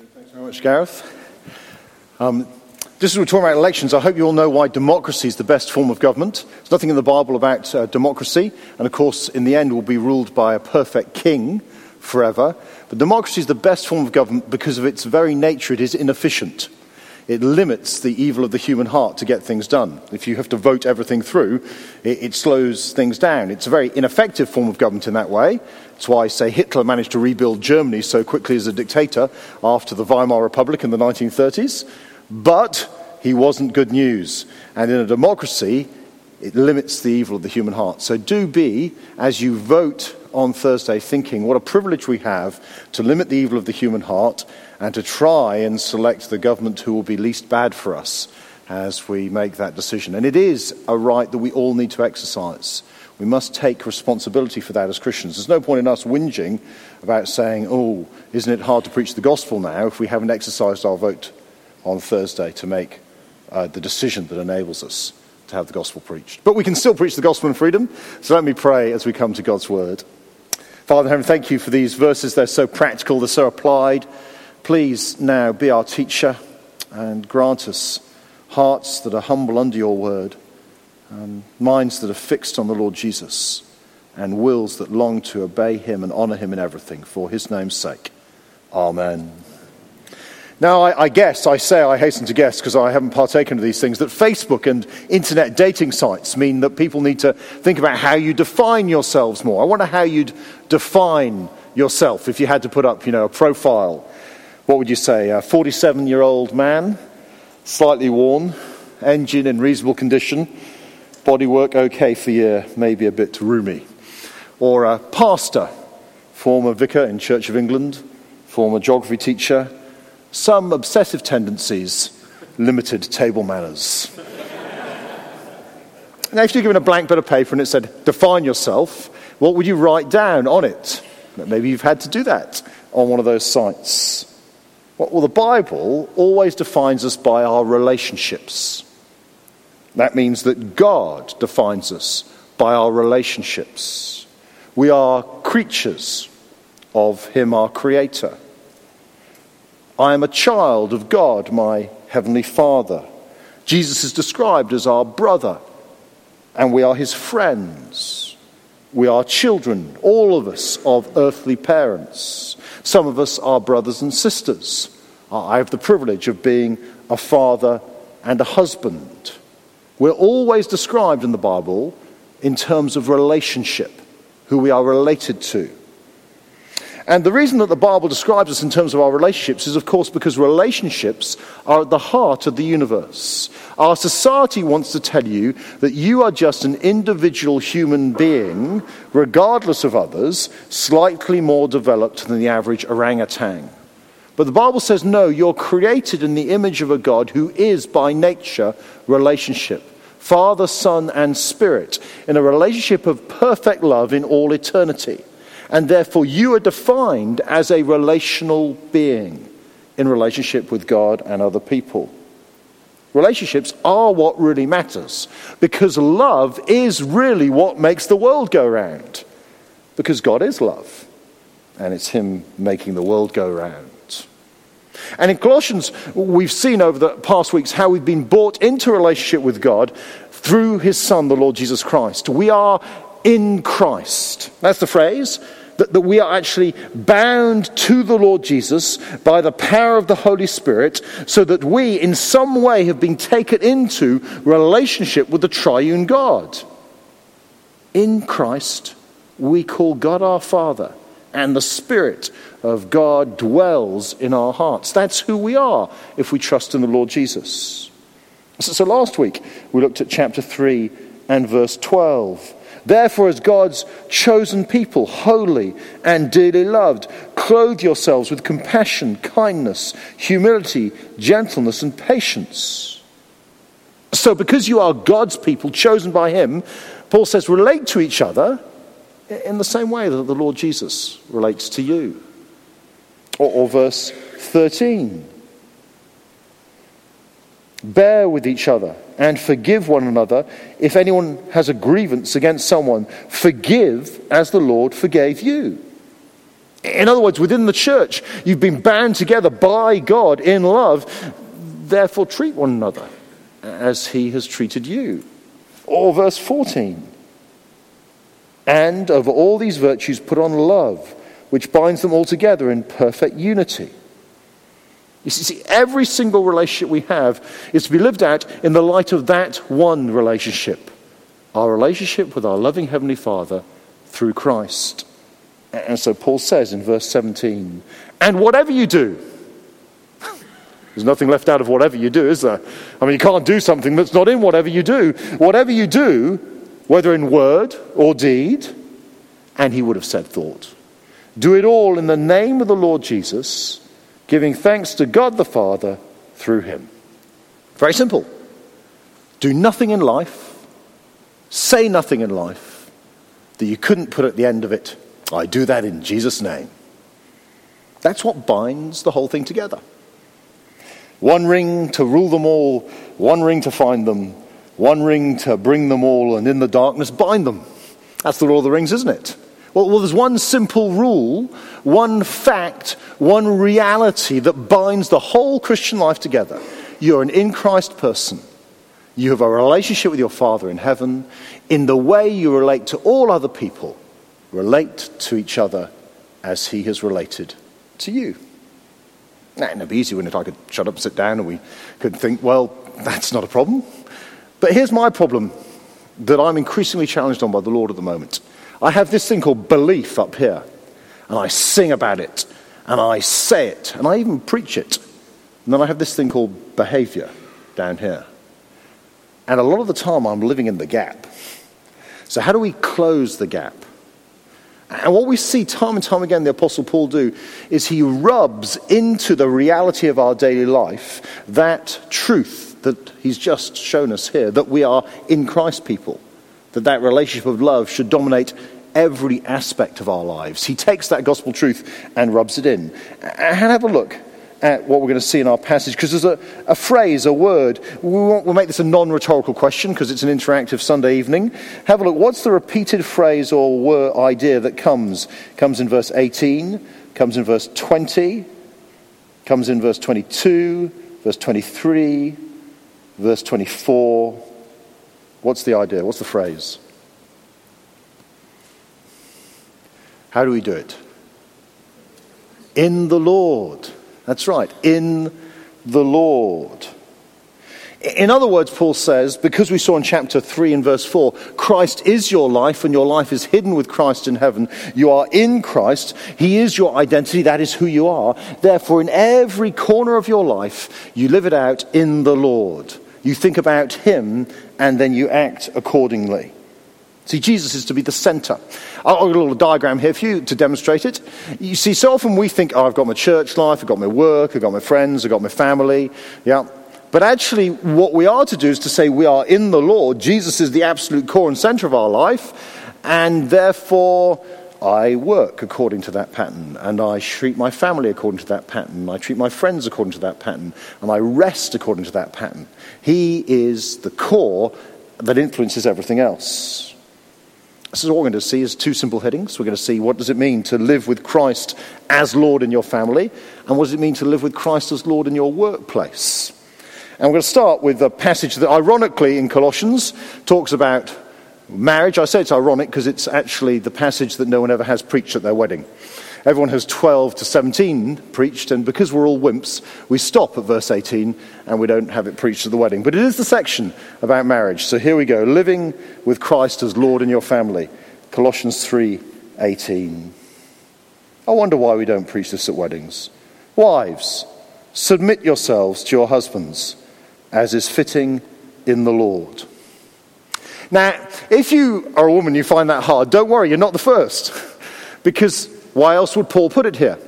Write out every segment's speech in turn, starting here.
Thanks very much, Gareth. Um, just as we're talking about elections, I hope you all know why democracy is the best form of government. There's nothing in the Bible about uh, democracy, and of course, in the end, we'll be ruled by a perfect king forever. But democracy is the best form of government because of its very nature, it is inefficient. It limits the evil of the human heart to get things done. If you have to vote everything through, it, it slows things down. It's a very ineffective form of government in that way. That's why, say, Hitler managed to rebuild Germany so quickly as a dictator after the Weimar Republic in the 1930s. But he wasn't good news. And in a democracy, it limits the evil of the human heart. So do be, as you vote on Thursday, thinking what a privilege we have to limit the evil of the human heart and to try and select the government who will be least bad for us as we make that decision. And it is a right that we all need to exercise. We must take responsibility for that as Christians. There's no point in us whinging about saying, oh, isn't it hard to preach the gospel now if we haven't exercised our vote on Thursday to make uh, the decision that enables us to have the gospel preached. But we can still preach the gospel in freedom. So let me pray as we come to God's word. Father in heaven, thank you for these verses. They're so practical, they're so applied. Please now be our teacher and grant us hearts that are humble under your word, and minds that are fixed on the Lord Jesus, and wills that long to obey him and honor him in everything for his name's sake. Amen. Now, I, I, guess, I say I hasten to guess because I haven't partaken of these things, that Facebook and internet dating sites mean that people need to think about how you define yourselves more. I wonder how you'd define yourself if you had to put up, you know, a profile. What would you say? A 47 year old man, slightly worn, engine in reasonable condition, bodywork okay for you, maybe a bit roomy. Or a pastor, former vicar in Church of England, former geography teacher, some obsessive tendencies, limited table manners. now, if you're given a blank bit of paper and it said, define yourself, what would you write down on it? Maybe you've had to do that on one of those sites. Well, the Bible always defines us by our relationships. That means that God defines us by our relationships. We are creatures of Him, our Creator. I am a child of God, my Heavenly Father. Jesus is described as our brother, and we are his friends. We are children, all of us, of earthly parents. Some of us are brothers and sisters. Uh, I have the privilege of being a father and a husband. We're always described in the Bible in terms of relationship, who we are related to. And the reason that the Bible describes us in terms of our relationships is, of course, because relationships are at the heart of the universe. Our society wants to tell you that you are just an individual human being, regardless of others, slightly more developed than the average orangutan. But the Bible says, no, you're created in the image of a God who is, by nature, relationship. Father, Son, and Spirit, in a relationship of perfect love in all eternity and therefore you are defined as a relational being in relationship with God and other people. Relationships are what really matters because love is really what makes the world go round. Because God is love, and it's Him making the world go round. And in Colossians, we've seen over the past weeks how we've been brought into relationship with God through His Son, the Lord Jesus Christ. We are in Christ. That's the phrase that, that we are actually bound to the Lord Jesus by the power of the Holy Spirit, so that we, in some way, have been taken into relationship with the triune God. In Christ, we call God our Father, and the Spirit of God dwells in our hearts. That's who we are if we trust in the Lord Jesus. So, so last week, we looked at chapter 3 and verse 12. Therefore, as God's chosen people, holy and dearly loved, clothe yourselves with compassion, kindness, humility, gentleness, and patience. So, because you are God's people, chosen by Him, Paul says, relate to each other in the same way that the Lord Jesus relates to you. Or, or verse 13 Bear with each other and forgive one another. If anyone has a grievance against someone, forgive as the Lord forgave you. In other words, within the church, you've been bound together by God in love. Therefore, treat one another as he has treated you. Or verse 14. And of all these virtues, put on love, which binds them all together in perfect unity. You see, every single relationship we have is to be lived out in the light of that one relationship our relationship with our loving Heavenly Father through Christ. And so Paul says in verse 17, and whatever you do, there's nothing left out of whatever you do, is there? I mean, you can't do something that's not in whatever you do. Whatever you do, whether in word or deed, and he would have said thought, do it all in the name of the Lord Jesus, giving thanks to God the Father through him. Very simple. Do nothing in life, say nothing in life that you couldn't put at the end of it, I do that in Jesus' name. That's what binds the whole thing together. One ring to rule them all, one ring to find them, one ring to bring them all, and in the darkness bind them. That's the Lord of the Rings, isn't it? Well, well, there's one simple rule, one fact, one reality that binds the whole Christian life together. You're an in Christ person. You have a relationship with your Father in heaven. In the way you relate to all other people, relate to each other as He has related to you. Now, it'd be easy, wouldn't it? I could shut up, sit down, and we could think, well, that's not a problem. But here's my problem that I'm increasingly challenged on by the Lord at the moment. I have this thing called belief up here, and I sing about it, and I say it, and I even preach it. And then I have this thing called behavior down here. And a lot of the time I'm living in the gap. So, how do we close the gap? And what we see time and time again the Apostle Paul do is he rubs into the reality of our daily life that truth that he's just shown us here that we are in Christ people, that that relationship of love should dominate every aspect of our lives. He takes that gospel truth and rubs it in. And have a look at what we're going to see in our passage because there's a, a phrase, a word. We will make this a non rhetorical question because it's an interactive Sunday evening. Have a look. What's the repeated phrase or word idea that comes? Comes in verse 18, comes in verse 20, comes in verse 22, verse 23, verse 24. What's the idea? What's the phrase? How do we do it? In the Lord. That's right, in the Lord. In other words, Paul says, because we saw in chapter 3 and verse 4, Christ is your life and your life is hidden with Christ in heaven. You are in Christ. He is your identity. That is who you are. Therefore, in every corner of your life, you live it out in the Lord. You think about Him and then you act accordingly. See, Jesus is to be the center. I've got a little diagram here for you to demonstrate it. You see, so often we think, oh, I've got my church life, I've got my work, I've got my friends, I've got my family. Yeah. But actually, what we are to do is to say we are in the Lord. Jesus is the absolute core and center of our life, and therefore I work according to that pattern, and I treat my family according to that pattern, I treat my friends according to that pattern, and I rest according to that pattern. He is the core that influences everything else. So what we're going to see is two simple headings. We're going to see what does it mean to live with Christ as Lord in your family, and what does it mean to live with Christ as Lord in your workplace. And we're going to start with a passage that, ironically, in Colossians talks about marriage. I say it's ironic because it's actually the passage that no one ever has preached at their wedding. Everyone has 12 to 17 preached, and because we're all wimps, we stop at verse 18 and we don't have it preached at the wedding. But it is the section about marriage. So here we go living with Christ as Lord in your family. Colossians 3 18. I wonder why we don't preach this at weddings. Wives, submit yourselves to your husbands as is fitting in the Lord. Now, if you are a woman, you find that hard, don't worry, you're not the first. Because why else would Paul put it here?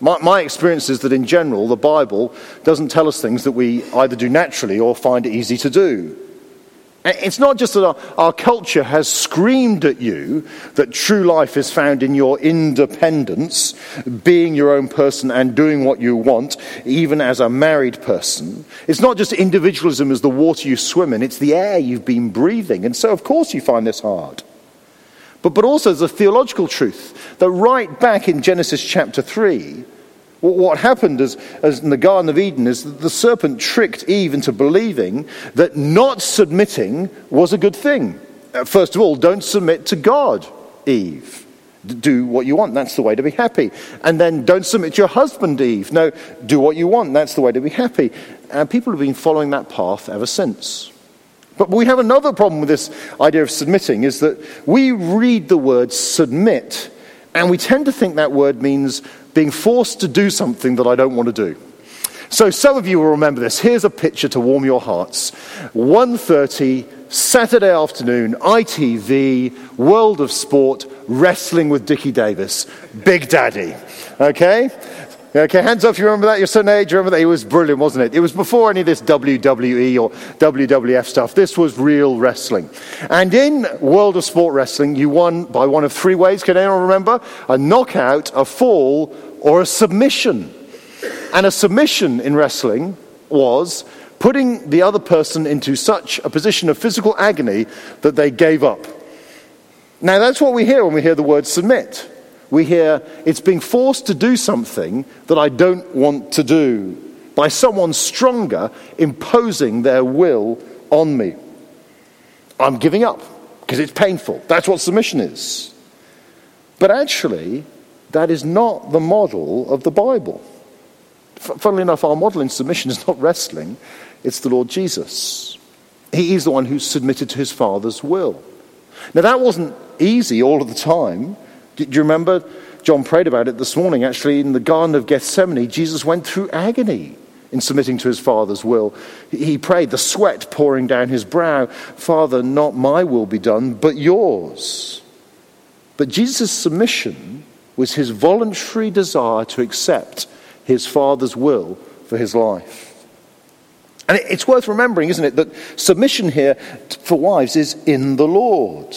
My, my, experience is that in general, the Bible doesn't tell us things that we either do naturally or find easy to do. It's not just that our, our, culture has screamed at you that true life is found in your independence, being your own person and doing what you want, even as a married person. It's not just individualism as the water you swim in, it's the air you've been breathing. And so, of course, you find this hard. But, but also there's a theological truth that right back in Genesis chapter 3, what happened as, as in the Garden of Eden is that the serpent tricked Eve into believing that not submitting was a good thing. Uh, first of all, don't submit to God, Eve do what you want. That's the way to be happy. And then don't submit to your husband, Eve. No, do what you want. That's the way to be happy. And people have been following that path ever since. But we have another problem with this idea of submitting is that we read the word submit and we tend to think that word means being forced to do something that I don't want to do. So some of you will remember this. Here's a picture to warm your hearts. 1:30 Saturday afternoon, ITV, World of Sport, wrestling with Dickie Davies, Big Daddy. Okay? Okay, hands up if you remember that. Your son age, remember that? It was brilliant, wasn't it? It was before any of this WWE or WWF stuff. This was real wrestling. And in World of Sport Wrestling, you won by one of three ways. Can anyone remember? A knockout, a fall, or a submission. And a submission in wrestling was putting the other person into such a position of physical agony that they gave up. Now, that's what we hear when we hear the word submit we hear it's being forced to do something that I don't want to do by someone stronger imposing their will on me. I'm giving up because it's painful. That's what submission is. But actually, that is not the model of the Bible. Funnily enough, our model in submission is not wrestling, it's the Lord Jesus. He is the one who submitted to his Father's will. Now, that wasn't easy all of the time. Do you remember? John prayed about it this morning. Actually, in the Garden of Gethsemane, Jesus went through agony in submitting to his Father's will. He prayed, the sweat pouring down his brow Father, not my will be done, but yours. But Jesus' submission was his voluntary desire to accept his Father's will for his life. And it's worth remembering, isn't it, that submission here for wives is in the Lord.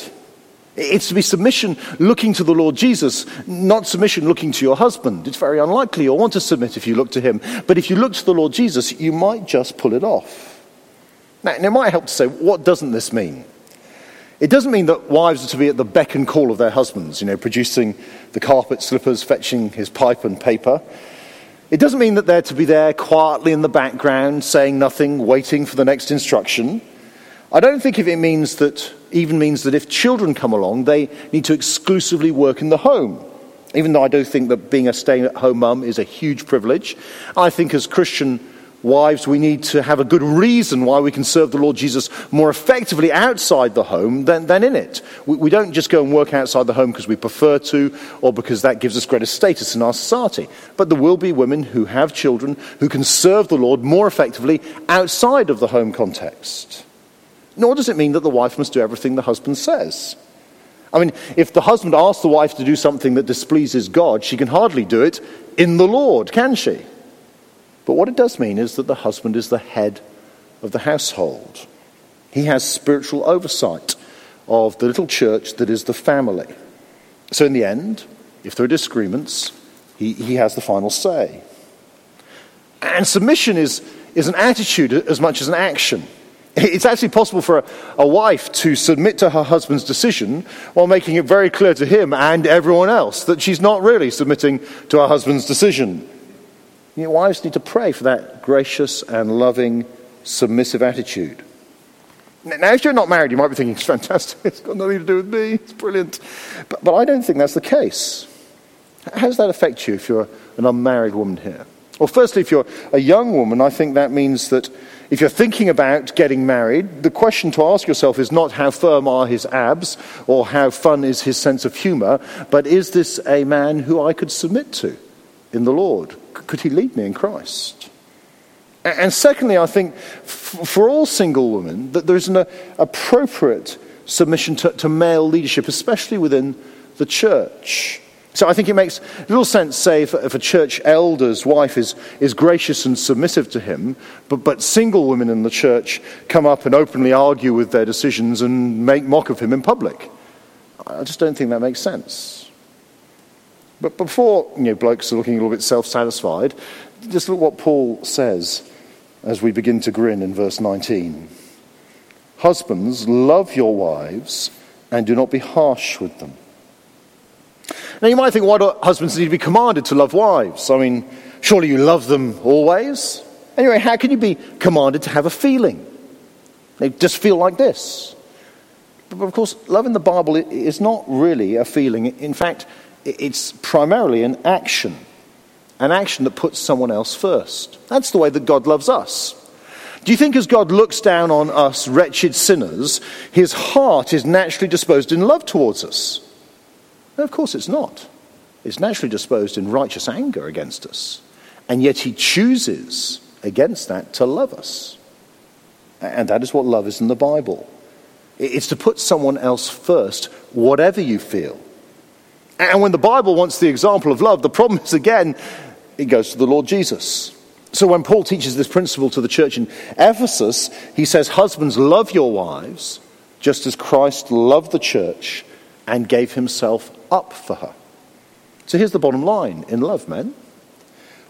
It's to be submission looking to the Lord Jesus, not submission looking to your husband. It's very unlikely you'll want to submit if you look to him. But if you look to the Lord Jesus, you might just pull it off. Now, it might help to say, what doesn't this mean? It doesn't mean that wives are to be at the beck and call of their husbands, you know, producing the carpet slippers, fetching his pipe and paper. It doesn't mean that they're to be there quietly in the background, saying nothing, waiting for the next instruction. I don't think if it means that, even means that if children come along, they need to exclusively work in the home. Even though I do think that being a stay at home mum is a huge privilege, I think as Christian wives, we need to have a good reason why we can serve the Lord Jesus more effectively outside the home than, than in it. We, we don't just go and work outside the home because we prefer to or because that gives us greater status in our society. But there will be women who have children who can serve the Lord more effectively outside of the home context. Nor does it mean that the wife must do everything the husband says. I mean, if the husband asks the wife to do something that displeases God, she can hardly do it in the Lord, can she? But what it does mean is that the husband is the head of the household. He has spiritual oversight of the little church that is the family. So, in the end, if there are disagreements, he, he has the final say. And submission is, is an attitude as much as an action. It's actually possible for a, a, wife to submit to her husband's decision while making it very clear to him and everyone else that she's not really submitting to her husband's decision. You know, wives need to pray for that gracious and loving, submissive attitude. Now, if you're not married, you might be thinking, it's fantastic, it's got nothing to do with me, it's brilliant. But, but I don't think that's the case. How does that affect you if you're an unmarried woman here? Well, firstly, if you're a young woman, I think that means that if you're thinking about getting married, the question to ask yourself is not how firm are his abs or how fun is his sense of humor, but is this a man who I could submit to in the Lord? Could he lead me in Christ? And secondly, I think for all single women, that there's an appropriate submission to, to male leadership, especially within the church. So I think it makes little sense, say, if, if, a church elder's wife is, is gracious and submissive to him, but, but single women in the church come up and openly argue with their decisions and make mock of him in public. I just don't think that makes sense. But before you know, blokes are looking a little bit self satisfied, just look what Paul says as we begin to grin in verse 19. Husbands, love your wives and do not be harsh with them. Now, you might think, why do husbands need to be commanded to love wives? I mean, surely you love them always. Anyway, how can you be commanded to have a feeling? They just feel like this. But of course, love in the Bible is not really a feeling. In fact, it's primarily an action, an action that puts someone else first. That's the way that God loves us. Do you think as God looks down on us wretched sinners, his heart is naturally disposed in love towards us? No, of course it's not. It's naturally disposed in righteous anger against us. And yet he chooses against that to love us. And that is what love is in the Bible. It's to put someone else first, whatever you feel. And when the Bible wants the example of love, the problem is again, it goes to the Lord Jesus. So when Paul teaches this principle to the church in Ephesus, he says, Husbands, love your wives, just as Christ loved the church and gave himself up for her. So here's the bottom line in love, men.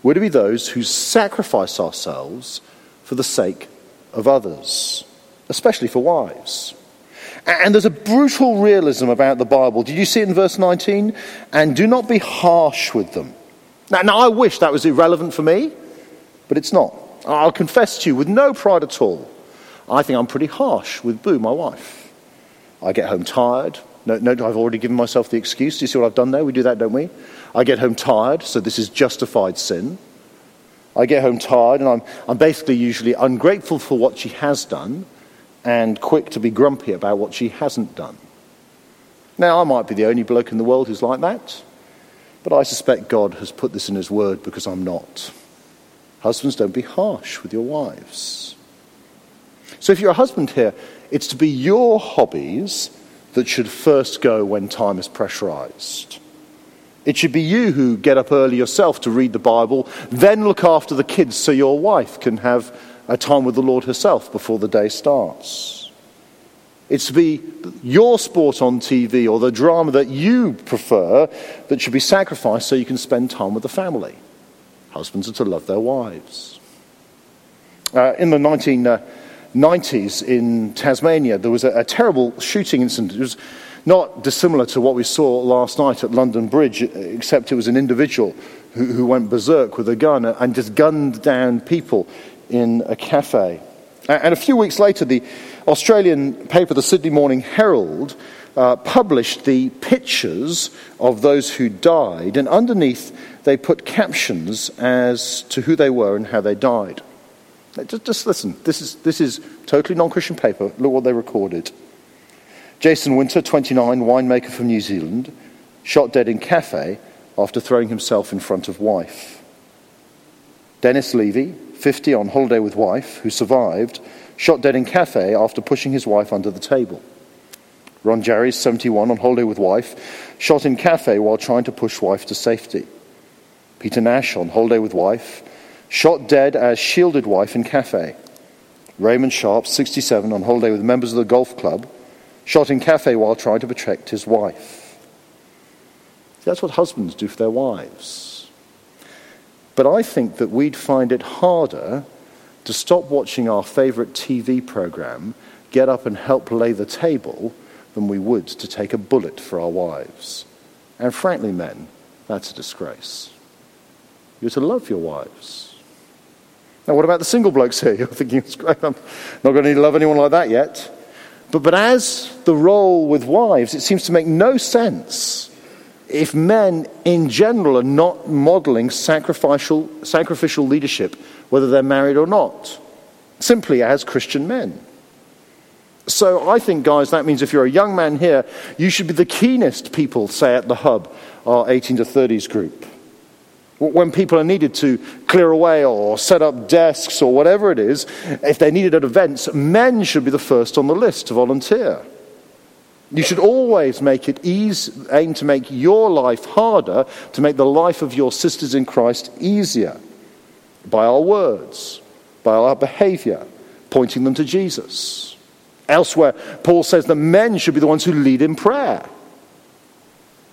We're to be those who sacrifice ourselves for the sake of others, especially for wives. And there's a brutal realism about the Bible. Did you see it in verse 19? And do not be harsh with them. Now, now, I wish that was irrelevant for me, but it's not. I'll confess to you with no pride at all. I think I'm pretty harsh with Boo, my wife. I get home tired. No, no, I've already given myself the excuse. Do you see what I've done there? We do that, don't we? I get home tired, so this is justified sin. I get home tired, and I'm, I'm basically usually ungrateful for what she has done and quick to be grumpy about what she hasn't done. Now, I might be the only bloke in the world who's like that, but I suspect God has put this in His Word because I'm not. Husbands, don't be harsh with your wives. So, if you're a husband here, it's to be your hobbies that should first go when time is pressurized. It should be you who get up early yourself to read the Bible, then look after the kids so your wife can have a time with the Lord herself before the day starts. It's to be your sport on TV or the drama that you prefer that should be sacrificed so you can spend time with the family. Husbands are to love their wives. Uh, in the 1990s in Tasmania, there was a, a terrible shooting incident. It was not dissimilar to what we saw last night at London Bridge, except it was an individual who, who went berserk with a gun and just gunned down people in a cafe. And a few weeks later, the Australian paper, the Sydney Morning Herald, uh, published the pictures of those who died, and underneath they put captions as to who they were and how they died. Just, just listen, this is, this is totally non Christian paper. Look what they recorded. Jason Winter, 29, winemaker from New Zealand, shot dead in cafe after throwing himself in front of wife. Dennis Levy, 50, on holiday with wife, who survived, shot dead in cafe after pushing his wife under the table. Ron Jary, 71, on holiday with wife, shot in cafe while trying to push wife to safety. Peter Nash, on holiday with wife, shot dead as shielded wife in cafe. Raymond Sharp, 67, on holiday with members of the golf club, shot in cafe while trying to protect his wife. That's what husbands do for their wives. But I think that we'd find it harder to stop watching our favourite TV programme, get up and help lay the table, than we would to take a bullet for our wives. And frankly, men, that's a disgrace. You're to love your wives. Now, what about the single blokes here? You're thinking, it's great, I'm not going to need to love anyone like that yet. But, but as the role with wives, it seems to make no sense if men in general are not modeling sacrificial, sacrificial leadership, whether they're married or not, simply as Christian men. So I think, guys, that means if you're a young man here, you should be the keenest people, say, at the hub, our 18 to 30s group. When people are needed to clear away or set up desks or whatever it is, if they're needed at events, men should be the first on the list to volunteer. You should always make it easy, aim to make your life harder, to make the life of your sisters in Christ easier by our words, by our behavior, pointing them to Jesus. Elsewhere, Paul says that men should be the ones who lead in prayer.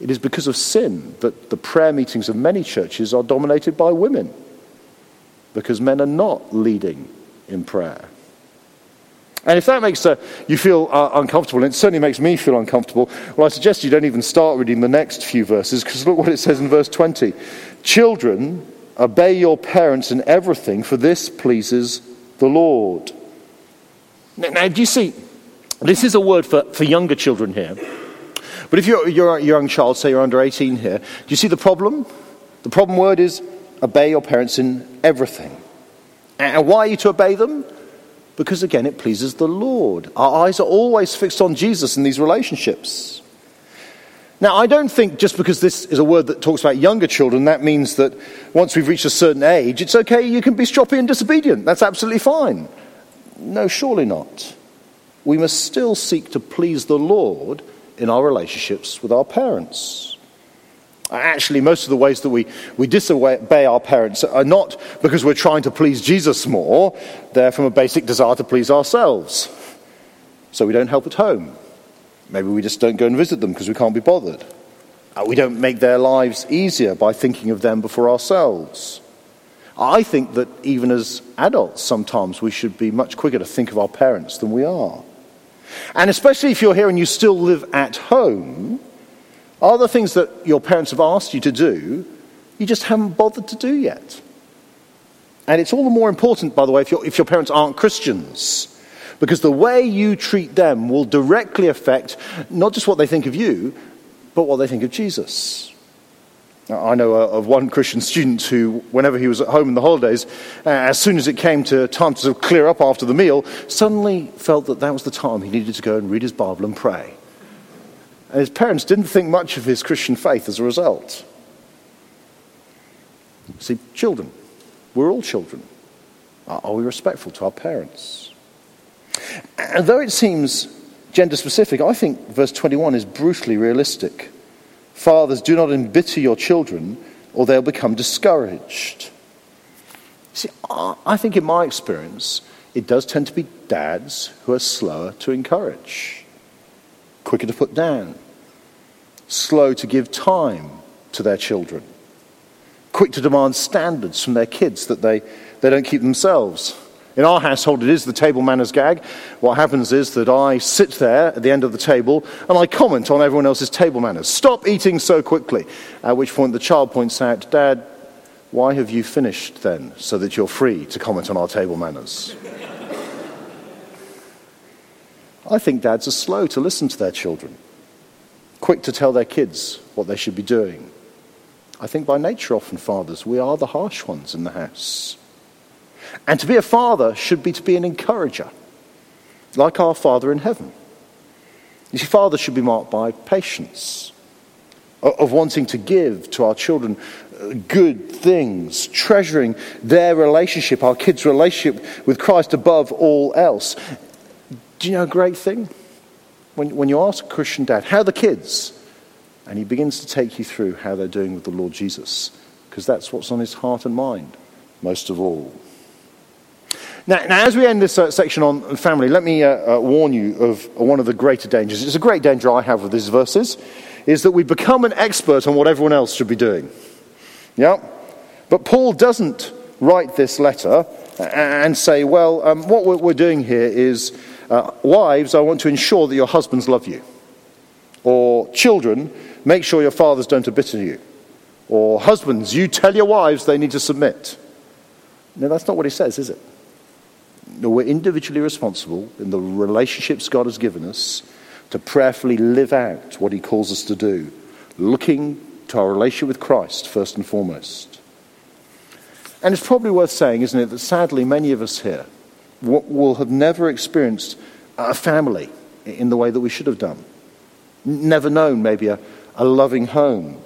It is because of sin that the prayer meetings of many churches are dominated by women, because men are not leading in prayer. And if that makes uh, you feel uh, uncomfortable, and it certainly makes me feel uncomfortable, well, I suggest you don't even start reading the next few verses, because look what it says in verse 20. Children, obey your parents in everything, for this pleases the Lord. Now, now do you see, this is a word for, for younger children here. But if you're, you're a young child, say you're under 18 here, do you see the problem? The problem word is obey your parents in everything. And why are you to obey them? Because again, it pleases the Lord. Our eyes are always fixed on Jesus in these relationships. Now, I don't think just because this is a word that talks about younger children, that means that once we've reached a certain age, it's okay, you can be stroppy and disobedient. That's absolutely fine. No, surely not. We must still seek to please the Lord in our relationships with our parents. Actually, most of the ways that we, we disobey our parents are not because we're trying to please Jesus more, they're from a basic desire to please ourselves. So we don't help at home. Maybe we just don't go and visit them because we can't be bothered. Uh, we don't make their lives easier by thinking of them before ourselves. I think that even as adults, sometimes we should be much quicker to think of our parents than we are. And especially if you're here and you still live at home, are there things that your parents have asked you to do you just haven't bothered to do yet? And it's all the more important, by the way, if, if your parents aren't Christians. Because the way you treat them will directly affect not just what they think of you, but what they think of Jesus. I know of one Christian student who, whenever he was at home in the holidays, uh, as soon as it came to time to sort of clear up after the meal, suddenly felt that that was the time he needed to go and read his Bible and pray. And his parents didn't think much of his Christian faith as a result. See, children, we're all children. Are we respectful to our parents? And though it seems gender specific, I think verse 21 is brutally realistic. Fathers, do not embitter your children, or they'll become discouraged. See, I think in my experience, it does tend to be dads who are slower to encourage, quicker to put down, slow to give time to their children, quick to demand standards from their kids that they, they don't keep themselves. In our household, it is the table manners gag. What happens is that I sit there at the end of the table and I comment on everyone else's table manners. Stop eating so quickly. At which point the child points out, Dad, why have you finished then so that you're free to comment on our table manners? I think dads are slow to listen to their children quick to tell their kids what they should be doing. I think by nature, often fathers, we are the harsh ones in the house. And to be a father should be to be an encourager, like our Father in heaven. You see, fathers should be marked by patience, of wanting to give to our children uh, good things, treasuring their relationship, our kids' relationship with Christ above all else. Do you know a great thing? when, when you ask a Christian dad, how are the kids? And he begins to take you through how they're doing with the Lord Jesus, because that's what's on his heart and mind, most of all. Now, now as we end this uh, section on family, let me uh, uh, warn you of one of the greater dangers. It's a great danger I have with these verses, is that we become an expert on what everyone else should be doing. Yeah? But Paul doesn't write this letter and say, well, um, what we're doing here is uh, wives, I want to ensure that your husbands love you. Or children, make sure your fathers don't embitter you. Or husbands, you tell your wives they need to submit. No, that's not what he says, is it? We're individually responsible in the relationships God has given us to prayerfully live out what he calls us to do, looking to our relationship with Christ first and foremost. And it's probably worth saying, isn't it, that sadly many of us here will have never experienced a family in the way that we should have done. Never known maybe a, a loving home.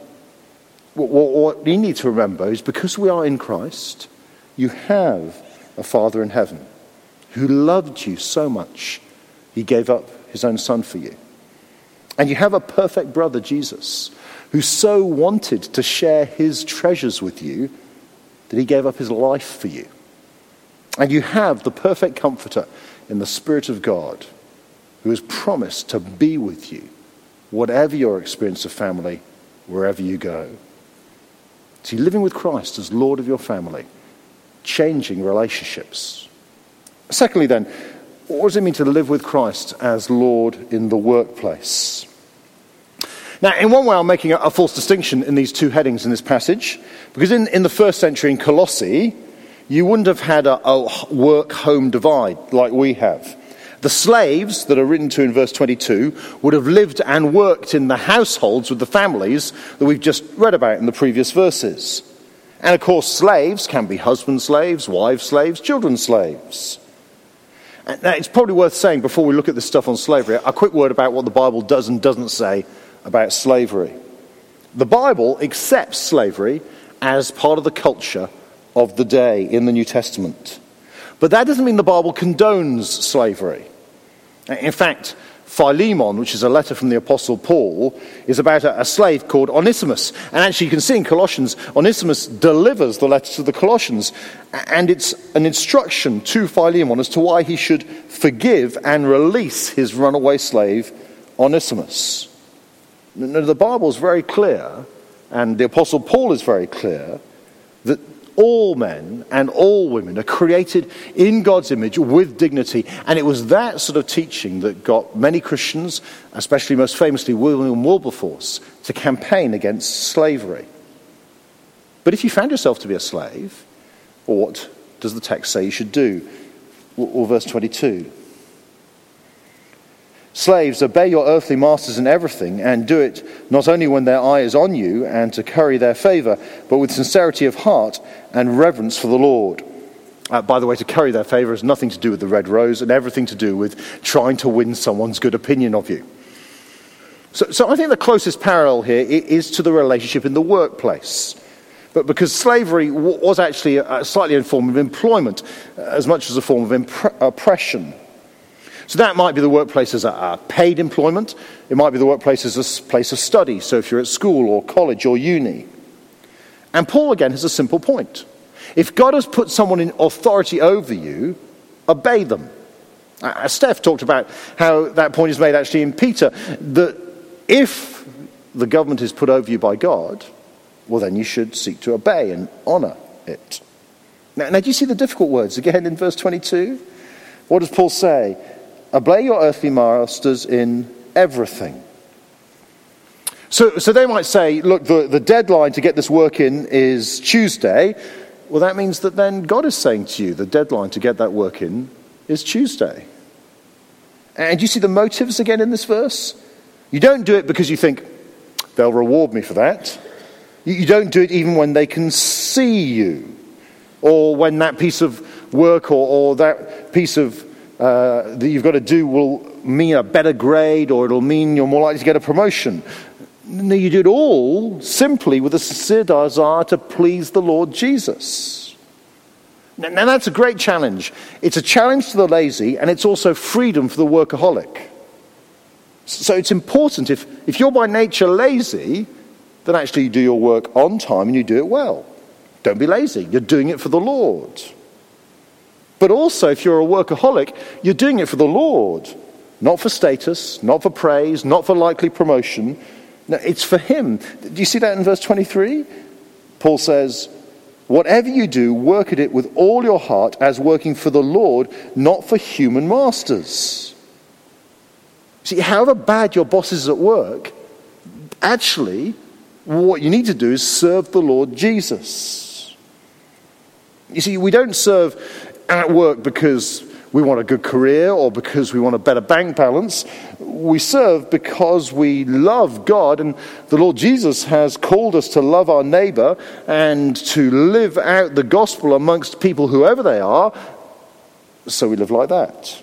What we need to remember is because we are in Christ, you have a Father in heaven who loved you so much, he gave up his own son for you. And you have a perfect brother, Jesus, who so wanted to share his treasures with you that he gave up his life for you. And you have the perfect comforter in the Spirit of God who has promised to be with you, whatever your experience of family, wherever you go. See, living with Christ as Lord of your family, changing relationships. Secondly, then, What does it mean to live with Christ as Lord in the workplace? Now, in one way, I'm making a, false distinction in these two headings in this passage, because in, in the first century in Colossae, you wouldn't have had a, a work home divide like we have. The slaves that are written to in verse 22 would have lived and worked in the households with the families that we've just read about in the previous verses. And of course, slaves can be husband slaves, wife slaves, children slaves. Now, it's probably worth saying before we look at this stuff on slavery, a quick word about what the Bible does and doesn't say about slavery. The Bible accepts slavery as part of the culture of the day in the New Testament. But that doesn't mean the Bible condones slavery. In fact, Philemon, which is a letter from the Apostle Paul, is about a, slave called Onesimus. And actually, you can see in Colossians, Onesimus delivers the letter to the Colossians. And it's an instruction to Philemon as to why he should forgive and release his runaway slave, Onesimus. Now, the Bible is very clear, and the Apostle Paul is very clear, that all men and all women are created in God's image with dignity. And it was that sort of teaching that got many Christians, especially most famously William Wilberforce, to campaign against slavery. But if you found yourself to be a slave, what does the text say you should do? Or verse 22. Slaves, obey your earthly masters in everything, and do it not only when their eye is on you and to curry their favor, but with sincerity of heart and reverence for the Lord. Uh, by the way, to curry their favor has nothing to do with the red rose and everything to do with trying to win someone's good opinion of you. So, so I think the closest parallel here is to the relationship in the workplace. But because slavery was actually a, slightly a form of employment uh, as much as a form of impre- oppression. So that might be the workplace as a, paid employment. It might be the workplace as a place of study. So if you're at school or college or uni. And Paul again has a simple point. If God has put someone in authority over you, obey them. Uh, Steph talked about how that point is made actually in Peter that if the government is put over you by God, well, then you should seek to obey and honor it. Now, now do you see the difficult words again in verse 22? What does Paul say? Uh, Obey your earthly masters in everything. So, so they might say, look, the, the deadline to get this work in is Tuesday. Well, that means that then God is saying to you, the deadline to get that work in is Tuesday. And you see the motives again in this verse? You don't do it because you think, they'll reward me for that. You don't do it even when they can see you, or when that piece of work or, or that piece of uh, that you've got to do will mean a better grade or it'll mean you're more likely to get a promotion. No, you do it all simply with a sincere desire to please the Lord Jesus. Now, that's a great challenge. It's a challenge to the lazy, and it's also freedom for the workaholic. So it's important if, if you're by nature lazy, then actually you do your work on time and you do it well. Don't be lazy. You're doing it for the Lord. But also, if you're a workaholic, you're doing it for the Lord, not for status, not for praise, not for likely promotion. No, it's for Him. Do you see that in verse 23? Paul says, Whatever you do, work at it with all your heart as working for the Lord, not for human masters. See, however bad your boss is at work, actually, what you need to do is serve the Lord Jesus. You see, we don't serve at work because we want a good career or because we want a better bank balance. We serve because we love God, and the Lord Jesus has called us to love our neighbor and to live out the gospel amongst people, whoever they are. So we live like that.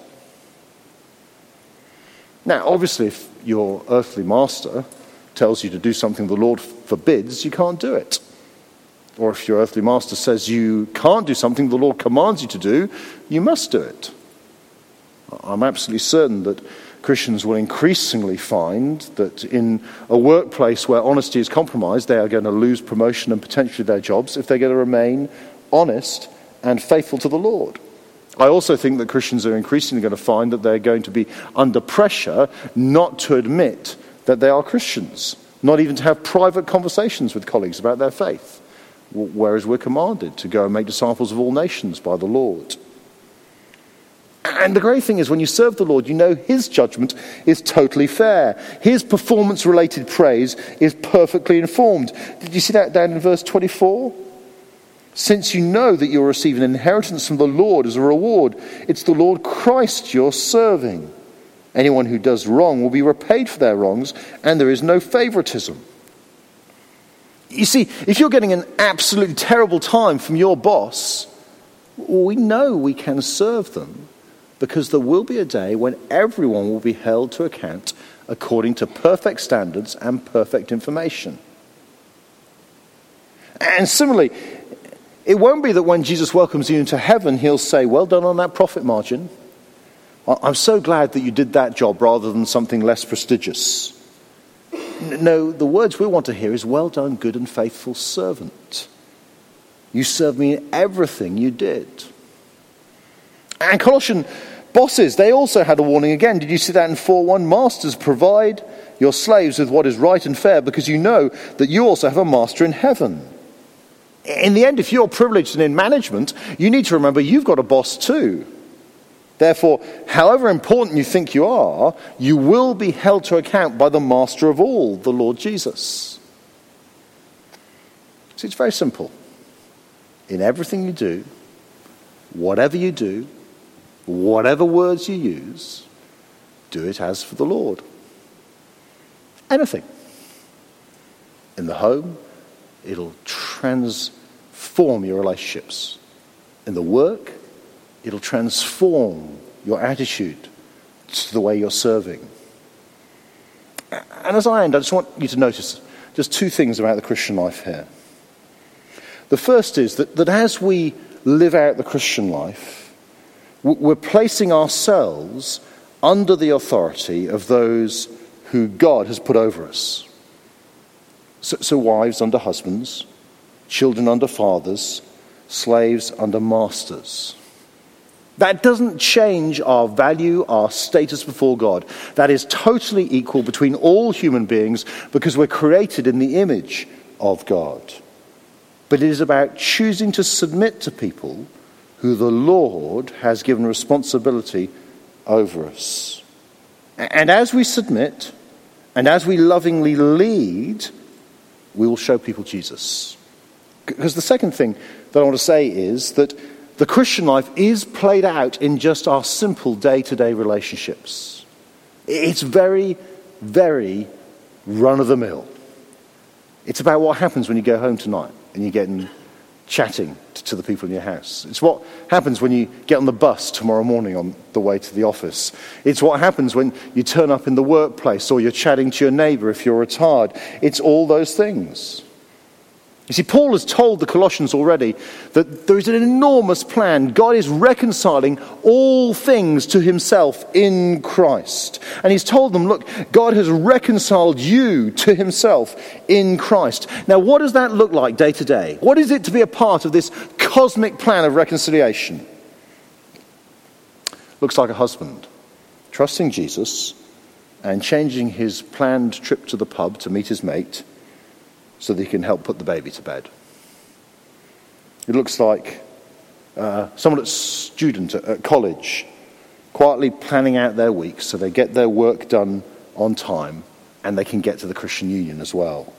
Now, obviously, if your earthly master tells you to do something the Lord forbids, you can't do it. Or if your earthly master says you can't do something the Lord commands you to do, you must do it. I'm absolutely certain that Christians will increasingly find that in a workplace where honesty is compromised, they are going to lose promotion and potentially their jobs if they're going to remain honest and faithful to the Lord. I also think that Christians are increasingly going to find that they're going to be under pressure not to admit that they are Christians, not even to have private conversations with colleagues about their faith whereas we're commanded to go and make disciples of all nations by the Lord. And the great thing is, when you serve the Lord, you know His judgment is totally fair. His performance related praise is perfectly informed. Did you see that down in verse 24? Since you know that you'll receive an inheritance from the Lord as a reward, it's the Lord Christ you're serving. Anyone who does wrong will be repaid for their wrongs, and there is no favoritism. You see, if you're getting an absolutely terrible time from your boss, we know we can serve them because there will be a day when everyone will be held to account according to perfect standards and perfect information. And similarly, it won't be that when Jesus welcomes you into heaven, he'll say, Well done on that profit margin. I'm so glad that you did that job rather than something less prestigious. No, the words we want to hear is, Well done, good and faithful servant. You served me in everything you did. And Colossian bosses, they also had a warning again. Did you see that in 4 1? Masters, provide your slaves with what is right and fair because you know that you also have a master in heaven. In the end, if you're privileged and in management, you need to remember you've got a boss too. Therefore, however important you think you are, you will be held to account by the master of all, the Lord Jesus. See, it's very simple. In everything you do, whatever you do, whatever words you use, do it as for the Lord. Anything. In the home, it'll transform your relationships. In the work, it'll transform your attitude to the way you're serving. And as I end, I just want you to notice just two things about the Christian life here. The first is that, that as we live out the Christian life, we're placing ourselves under the authority of those who God has put over us. So, so, wives under husbands, children under fathers, slaves under masters. That doesn't change our value, our status before God. That is totally equal between all human beings because we're created in the image of God. But it is about choosing to submit to people who the Lord has given responsibility over us. And as we submit and as we lovingly lead, we will show people Jesus. Because the second thing that I want to say is that the Christian life is played out in just our simple day to day relationships. It's very, very run of the mill. It's about what happens when you go home tonight and you get in chatting to the people in your house. It's what happens when you get on the bus tomorrow morning on the way to the office. It's what happens when you turn up in the workplace or you're chatting to your neighbor if you're retired. It's all those things. You see, Paul has told the Colossians already that there is an enormous plan. God is reconciling all things to himself in Christ. And he's told them, look, God has reconciled you to himself in Christ. Now, what does that look like day to day? What is it to be a part of this cosmic plan of reconciliation? Looks like a husband trusting Jesus and changing his planned trip to the pub to meet his mate so that he can help put the baby to bed. It looks like uh, someone at student at, at college quietly planning out their week so they get their work done on time and they can get to the Christian Union as well.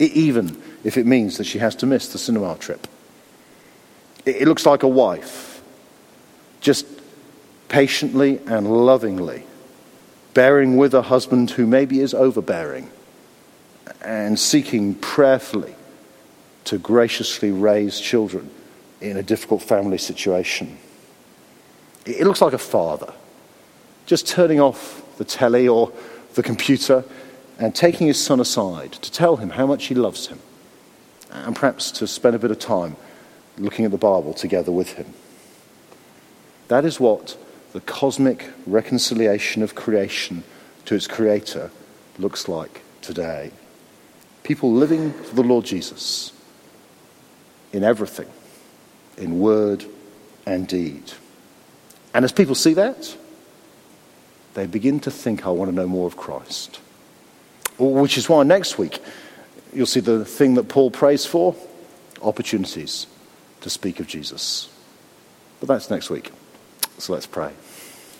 It, even if it means that she has to miss the cinema trip. It, it looks like a wife just patiently and lovingly bearing with a husband who maybe is overbearing and seeking prayerfully to graciously raise children in a difficult family situation. It looks like a father just turning off the telly or the computer and taking his son aside to tell him how much he loves him and perhaps to spend a bit of time looking at the Bible together with him. That is what the cosmic reconciliation of creation to its creator looks like today people living for the Lord Jesus in everything, in word and deed. And as people see that, they begin to think, I want to know more of Christ. Which is why next week you'll see the thing that Paul prays for opportunities to speak of Jesus. But that's next week. So let's pray.